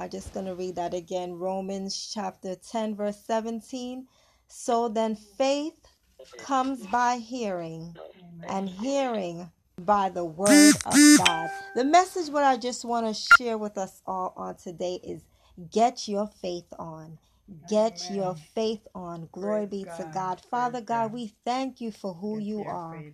I'm just going to read that again. Romans chapter 10, verse 17. So then faith comes by hearing, and hearing by the word of God. The message, what I just want to share with us all on today is get your faith on. Get Amen. your faith on. Glory Praise be to God. God. Praise Father God, God. we thank you for who Get you are.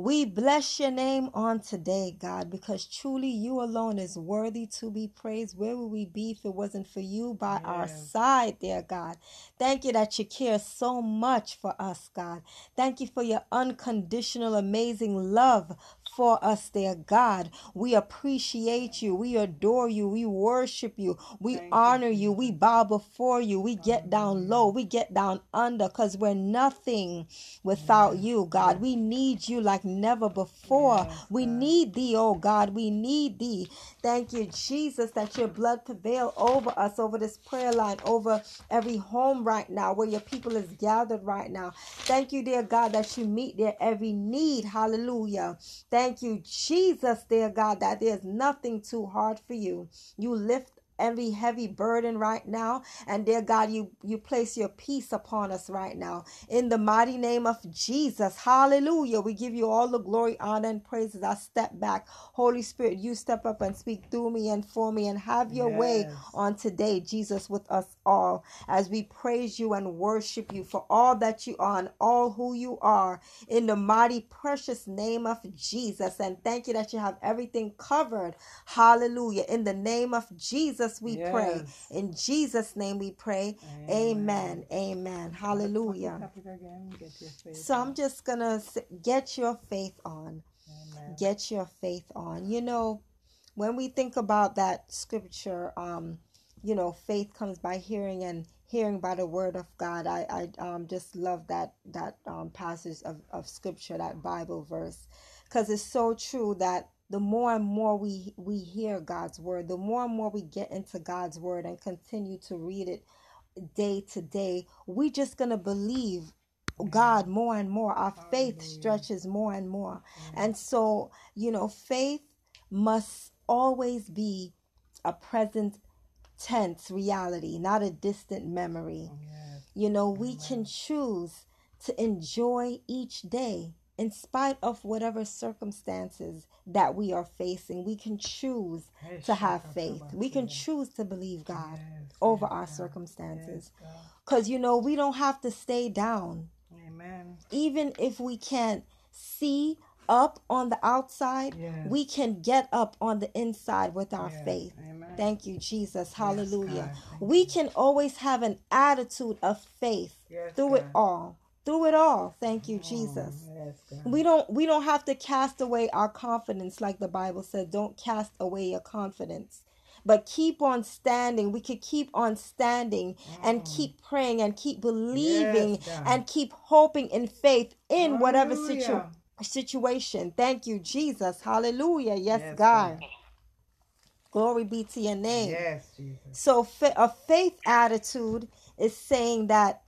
We bless your name on today, God, because truly you alone is worthy to be praised. Where would we be if it wasn't for you by our side, dear God? Thank you that you care so much for us, God. Thank you for your unconditional, amazing love for us, dear God. We appreciate you. We adore you. We worship you. We Thank honor you. We bow before you. We get down low. We get down under because we're nothing without you, God. We need you like never before. Yes, We God. need thee, oh God. We need thee. Thank you, Jesus, that your blood prevail over us, over this prayer line, over every home right now where your people is gathered right now. Thank you, dear God, that you meet their every need. Hallelujah. Thank you, Jesus, dear God, that there's nothing too hard for you. You lift every heavy burden right now. And dear god you you place your peace upon us right now. In the mighty name of jesus. Hallelujah. We give you all the glory honor and praises. I step back. Holy spirit you step up and speak through me and for me and have your way on today jesus with us all. As we praise you and worship you for all that you are and all who you are. In the mighty precious name of jesus. And thank you that you have everything covered. Hallelujah. In the name of jesus we pray. In jesus name we pray. Amen. Amen. What's hallelujah. the topic again? Get your faith so i'm just gonna get your faith on. Amen. get your faith on. You know when we think about that scripture um you know faith comes by hearing and hearing by the word of god. I i um just love that that um passage of, of scripture that bible verse. Because it's so true that the more and more we we hear god's word the more and more we get into god's word and continue to read it day to day we just gonna believe god mm-hmm. more and more. Our faith stretches more and more. Mm-hmm. And so, you know, faith must always be a present tense reality, not a distant memory. Oh, yes. You know, we can choose to enjoy each day in spite of whatever circumstances that we are facing. We can choose to have faith. We can choose to believe God Yes, over yes, our God. circumstances. Yes, Because, you know, we don't have to stay down Amen. even if we can't see up on the outside, Yes. we can get up on the inside with our Yes. faith. Amen. Thank you, Jesus. Hallelujah. God. Thank we can always have an attitude of faith Yes, through it all. Through it all. Thank you, Oh, Jesus. yes, We don't we don't have to cast away our confidence like the Bible said. Don't cast away your confidence. But keep on standing. We could keep on standing and Mm. keep praying and keep believing Yes, and keep hoping in faith in whatever situ- situation. Thank you, Jesus. Hallelujah. Yes, Yes, God. God. Glory be to your name. Yes, Jesus. So fa- a faith attitude is saying that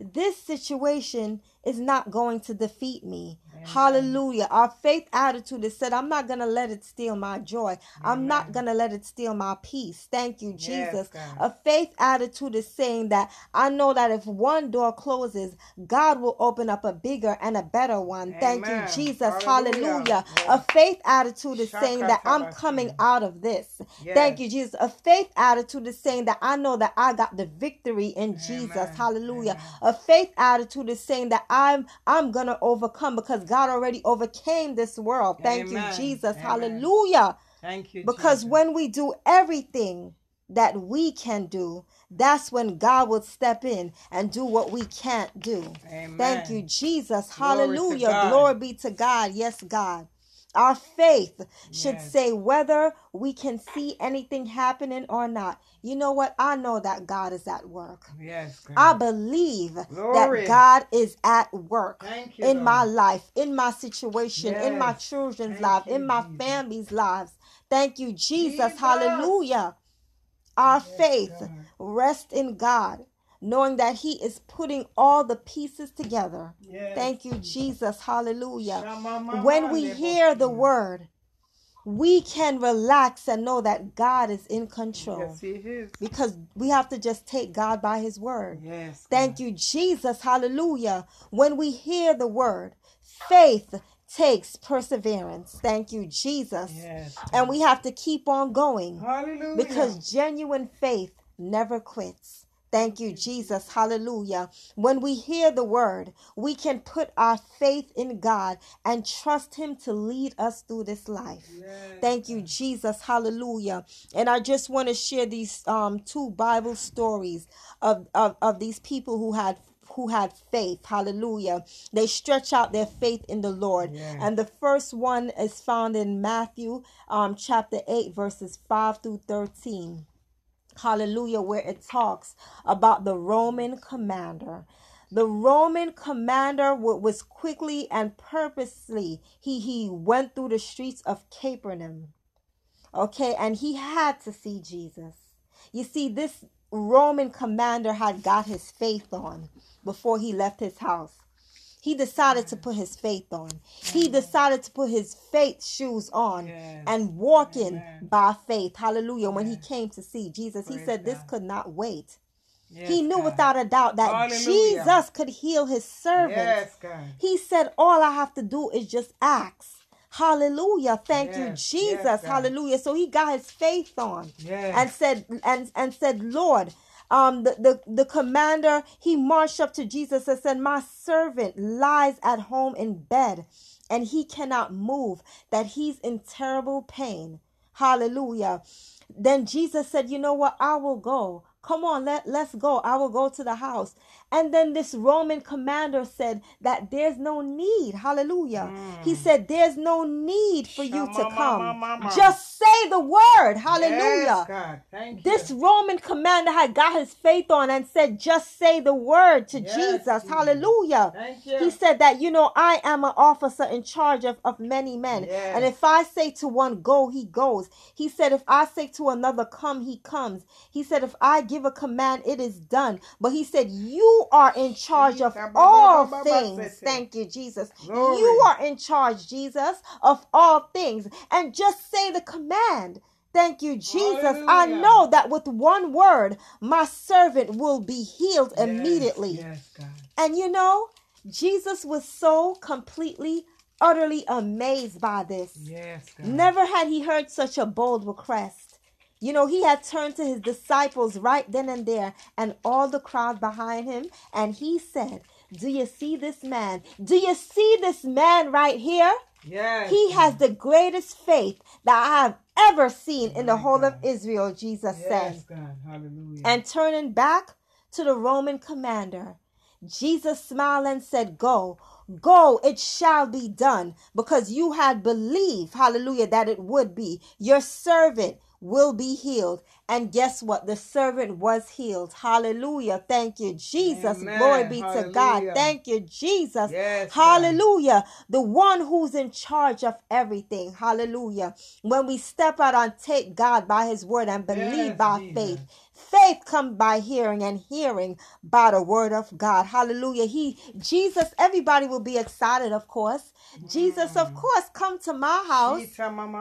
this situation is not going to defeat me. Amen. Hallelujah. Our faith attitude is said, I'm not going to let it steal my joy. I'm not going to let it steal my peace. Thank you, Jesus. God. A faith attitude is saying that I know that if one door closes, God will open up a bigger and a better one. Thank you, Jesus. Hallelujah. Hallelujah. Yes. A faith attitude is saying that I'm coming out of this. Yes. Thank you, Jesus. A faith attitude is saying that I know that I got the victory in Jesus. Hallelujah. Amen. A faith attitude is saying that I'm I'm gonna overcome because God already overcame this world. Thank Amen. you, Jesus. Amen. Hallelujah. Thank you, Because Jesus. when we do everything that we can do, that's when God will step in and do what we can't do. Amen. Thank you, Jesus. Glory Hallelujah. God. Glory be to God. Yes, God. Our faith should Yes. say whether we can see anything happening or not. You know what? I know that God is at work. Yes, God. I believe Glory. that God is at work you, in Lord. my life, in my situation, in my children's you, in my Jesus. family's lives. Thank you, Jesus. Jesus. Hallelujah. Our Yes, faith God. rests in God, knowing that He is putting all the pieces together. Yes. Thank you, Jesus. Hallelujah. When we hear the word, we can relax and know that God is in control. Yes, He is. Because we have to just take God by His word. Yes. Thank you, Jesus. Hallelujah. When we hear the word, faith takes perseverance. Thank you, Jesus. Yes. And we have to keep on going Hallelujah. because genuine faith never quits. Thank you, Jesus. Hallelujah. When we hear the word, we can put our faith in God and trust Him to lead us through this life. Yes. Thank you, Jesus. Hallelujah. And I just want to share these um, two Bible stories of, of, of these people who had who had faith. Hallelujah. They stretch out their faith in the Lord. Yes. And the first one is found in Matthew um, chapter 8, verses 5 through 13 hallelujah, where it talks about the Roman commander. The Roman commander was quickly and purposely, he, he went through the streets of Capernaum. Okay, and he had to see Jesus. You see, this Roman commander had got his faith on before he left his house. He decided to put his faith on. He decided to put his faith shoes on Yes. and walk in by faith. Hallelujah. When he came to see Jesus, he said this could not wait. Yes, he knew God. without a doubt that Hallelujah. Jesus could heal his servant. Yes, He said, All I have to do is just ask. Hallelujah. Thank you, Jesus. yes, Hallelujah. So he got his faith on Yes. and said and and said, Lord, um the, the the commander he marched up to Jesus and said, My servant lies at home in bed and he cannot move, that he's in terrible pain. Hallelujah. Then Jesus said, You know what? I will go. Come on, let, let's go. I will go to the house. And then this Roman commander said that there's no need. Hallelujah. He said, There's no need for you to come. Just say the word. Hallelujah. Yes, This. Roman commander had got his faith on and said, Just say the word to Yes, Jesus. Jesus. Hallelujah. He said that, you know, I am an officer in charge of, of many men. Yes. And if I say to one, go, he goes. He said, if I say to another, come, he comes. He said, if I give a command, it is done. But he said, you are in charge of all things. Thank you, Jesus. Glory. You are in charge, Jesus, of all things. And just say the command. Thank you, Jesus. I know that with one word, my servant will be healed Yes, immediately. Yes. And you know, Jesus was so completely, utterly amazed by this. Yes, God. Never had he heard such a bold request. You know, he had turned to his disciples right then and there and all the crowd behind him, and he said, Do you see this man? Do you see this man right here? Yes. He has the greatest faith that I have ever seen in the whole of Israel, Jesus said Yes, God. Hallelujah. and turning back to the Roman commander, Jesus smiled and said, Go, go, it shall be done, because you had believed, hallelujah, that it would be. Your servant will be healed. And guess what? The servant was healed. Hallelujah. Thank you, Jesus. Amen. Glory be to God. Thank you, Jesus. Yes, God. Hallelujah. The one who's in charge of everything. Hallelujah. When we step out and take God by his word and believe Yes, by Jesus. faith, faith come by hearing and hearing by the word of God. Hallelujah. He Jesus, everybody will be excited, of course. Jesus, of course, come to my house.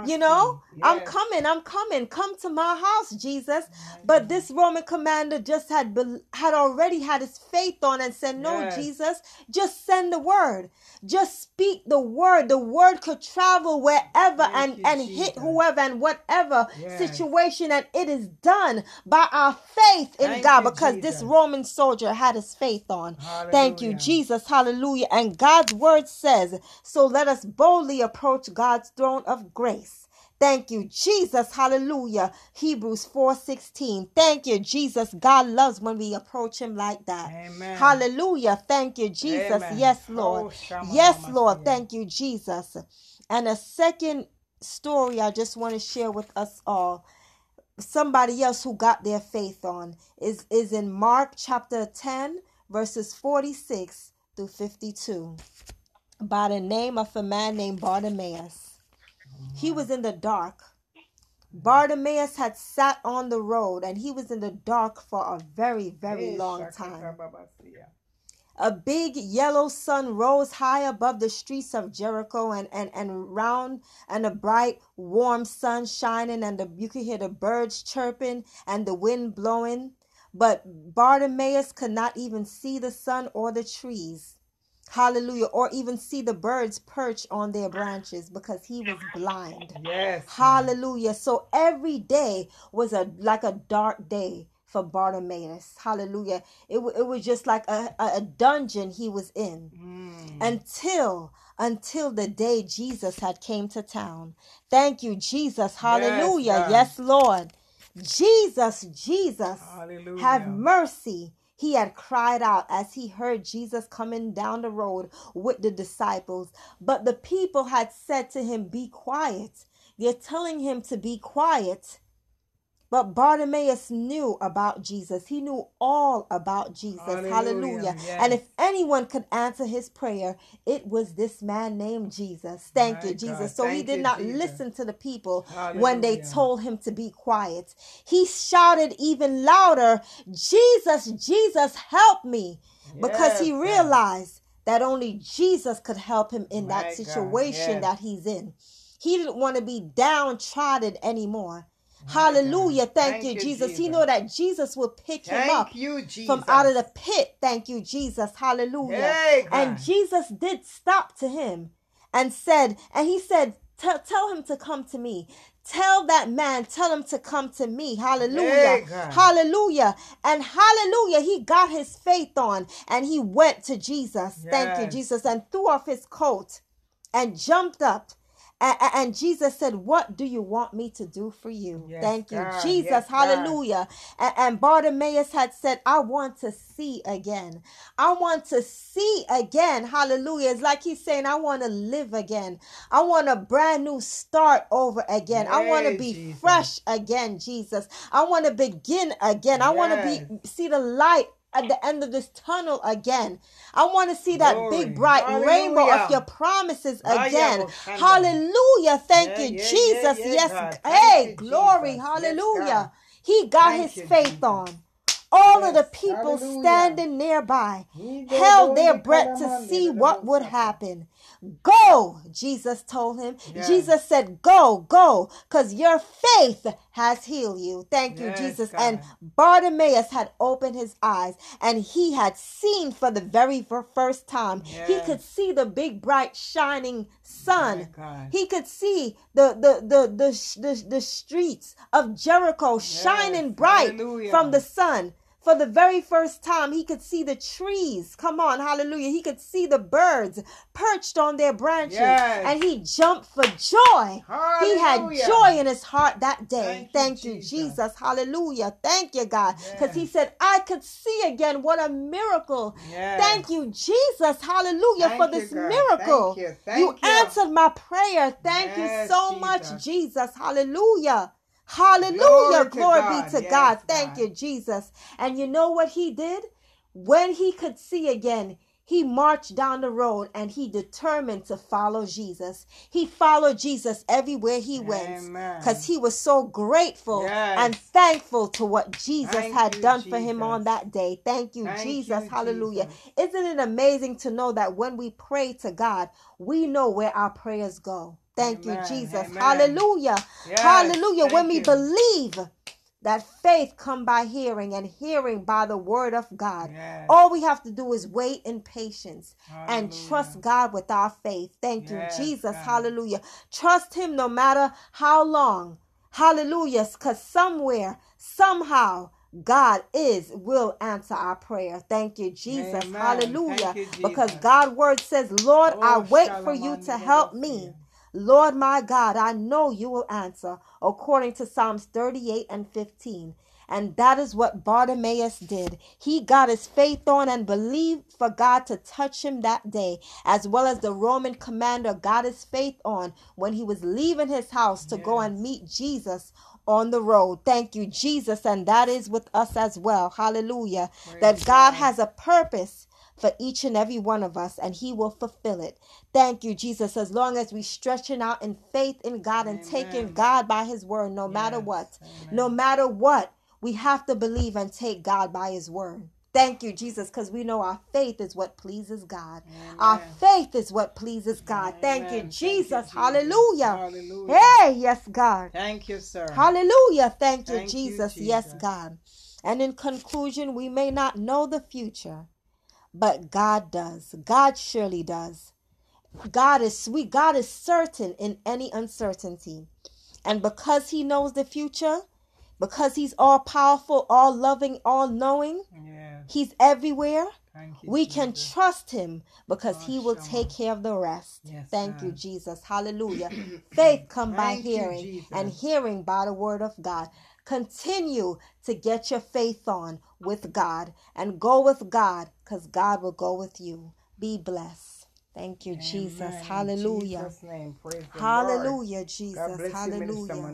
You know, si. I'm coming, I'm coming. Come to my house, Jesus. But this Roman commander just had bel had already had his faith on and said, "No, Yes. Jesus, just send the word. Just speak the word. The word could travel wherever Thank and you, and hit whoever and whatever Yes. situation and it is done by our faith in Thank God because this Roman soldier had his faith on. Thank you, Jesus. Hallelujah. And God's word says, so let us boldly approach God's throne of grace. Thank you, Jesus. Hallelujah. Hebrews 4:16. Thank you, Jesus. God loves when we approach him like that. Amen. Hallelujah. Thank you, Jesus. Amen. Yes, oh, Lord. Oh, Yes, Lord. Thank you, Jesus. And a second story I just want to share with us all. Somebody else who got their faith on is is in Mark chapter 10 verses 46 through 52 by the name of a man named Bartimaeus. He was in the dark. Bartimaeus had sat on the road and he was in the dark for a very, very long time. A big yellow sun rose high above the streets of Jericho and, and, and round and a bright warm sun shining and the, you could hear the birds chirping and the wind blowing. But Bartimaeus could not even see the sun or the trees. Hallelujah. Or even see the birds perch on their branches because he was blind. Yes. Hallelujah. So every day was a like a dark day for Bartimaeus. Hallelujah. It, it was just like a, a dungeon he was in Mm. until until the day Jesus had came to town. Thank you Jesus. Hallelujah. God. Yes, Lord. Jesus, Jesus. Hallelujah. Have mercy. He had cried out as he heard Jesus coming down the road with the disciples. But the people had said to him, Be quiet. They're telling him to be quiet. But Bartimaeus knew about Jesus. He knew all about Jesus. Hallelujah. Hallelujah. Yes. And if anyone could answer his prayer, it was this man named Jesus. Thank My you, Jesus. God. So he did you, not Jesus. listen to the people when they told him to be quiet. He shouted even louder, Jesus, Jesus, help me. Because he Yes, God. realized that only Jesus could help him in My that situation yes. that he's in. He didn't want to be downtrodden anymore. Hallelujah. Thank, Thank you, you, Jesus. He know that Jesus will pick him up you, from out of the pit. Thank you, Jesus. Hallelujah. Hey, And Jesus did stop to him and said, and he said, "Tell him to come to me. Tell that man, tell him to come to me. Hallelujah. Hey, Hallelujah. And hallelujah, he got his faith on and he went to Jesus. Thank you, Jesus, and threw off his coat and jumped up. And Jesus said, What do you want me to do for you? Yes, Thank you, God. Jesus. Yes, Hallelujah. And Bartimaeus had said, I want to see again. I want to see again. Hallelujah. It's like he's saying, I want to live again. I want a brand new start over again. I want to be Jesus. fresh again, Jesus. I want to begin again. I want to be see the light at the end of this tunnel again. I want to see that Glory. big bright rainbow of your promises again. Hallelujah. Thank Yeah, you, yeah, Jesus. yeah, yes. God. Hey, Thank glory. Jesus. Hallelujah. God. he got Thank his you, faith Jesus. on. All of the people hallelujah. standing nearby held their breath to see what would happen. Go, Jesus told him. Yes. Jesus said, Go, go, because your faith has healed you. Thank you, Yes, Jesus. God. And Bartimaeus had opened his eyes and he had seen for the very first time. He could see the big, bright, shining sun. God. He could see the the the the, sh- the, the streets of Jericho shining bright hallelujah. from the sun. For the very first time, he could see the trees. Come on, hallelujah. He could see the birds perched on their branches. Yes. And he jumped for joy. He had joy in his heart that day. Thank you, Thank you, Jesus. Jesus. Hallelujah. Thank you, God. Because he said, I could see again. What a miracle. Yes. Thank you, Jesus. Hallelujah Thank for this God. miracle. Thank you. Thank you. answered my prayer. Thank you so Jesus. much, Jesus. Hallelujah. Hallelujah. Glory Glory, God. be to Yes, God. Thank God. you, Jesus. And you know what he did? When he could see again, he marched down the road and he determined to follow Jesus. He followed Jesus everywhere he went because he was so grateful Yes. and thankful to what Jesus Thank had you, done for him on that day. Thank you, Thank Jesus. you, Hallelujah. Jesus. Isn't it amazing to know that when we pray to God, we know where our prayers go? Thank you, Jesus. Amen. Hallelujah. Yes, Hallelujah. When we you. believe that faith come by hearing and hearing by the word of God. Yes. All we have to do is wait in patience and trust God with our faith. Thank you, Jesus. God. Hallelujah. Trust him no matter how long. Hallelujah. Because somewhere, somehow, God is will answer our prayer. Thank you, Jesus. Amen. Hallelujah. Thank you, Because Jesus. God's word says, Lord, I Oh, wait for you to help me. Lord my God, I know you will answer according to Psalms 38 and 15. And that is what Bartimaeus did. He got his faith on and believed for God to touch him that day, as well as the Roman commander got his faith on when he was leaving his house to go and meet Jesus on the road. Thank you, Jesus. And that is with us as well. Hallelujah. Praise that God. has a purpose for each and every one of us and he will fulfill it. Thank you, Jesus. As long as we stretching out in faith in God and taking God by his word, no matter what, Amen. no matter what, we have to believe and take God by his word. Thank you, Jesus, because we know our faith is what pleases God. Amen. Our faith is what pleases God. Thank you, Amen. Thank Jesus. Jesus. Hallelujah. Hallelujah. Hey, yes, God. Thank you, sir. Hallelujah. Thank you, Thank you, Jesus. Yes, God. And in conclusion, we may not know the future, but God does. God surely does. God is sweet. God is certain in any uncertainty. And because He knows the future, because He's all powerful, all loving, all knowing, Yes. He's everywhere. Thank you. We can trust Him because He will Awesome. take care of the rest. Yes, Thank you, Jesus. Hallelujah. Faith come by Thank you, hearing, and hearing by the word of God. Continue to get your faith on with God and go with God because God will go with you. Be blessed. Thank you, Jesus. Amen. In Hallelujah. Jesus' name. Lord. Hallelujah, God Jesus. bless you, Minister Hallelujah.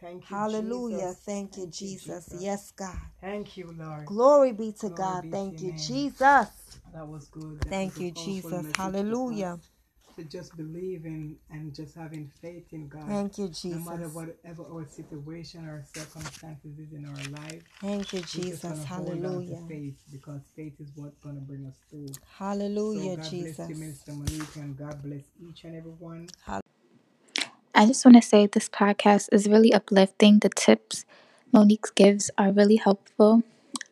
Thank you, Hallelujah. Jesus. Thank you, Jesus. Yes, God. Thank you, Lord. Glory be to Glory God. be Thank you, name. Jesus. That was good. That Thank was you, Jesus. Hallelujah. Us To just believe in and just having faith in God. Thank you, Jesus. No matter whatever our situation or circumstances is in our life, Thank you, we're just Jesus. gonna hold on Hallelujah. to faith because faith is what's gonna bring us through. Hallelujah, so God bless you, Minister Monique, and God bless each and every one. I just want to say this podcast is really uplifting. The tips Monique gives are really helpful.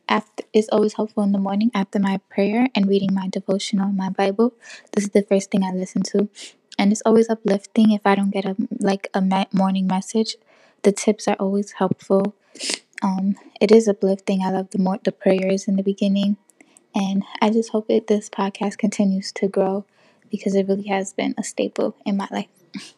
After it's always helpful in the morning after my prayer and reading my devotional, my Bible. This is the first thing I listen to, and it's always uplifting. If I don't get a like a ma- morning message, the tips are always helpful. Um, it is uplifting. I love the more the prayers in the beginning, and I just hope that this podcast continues to grow because it really has been a staple in my life.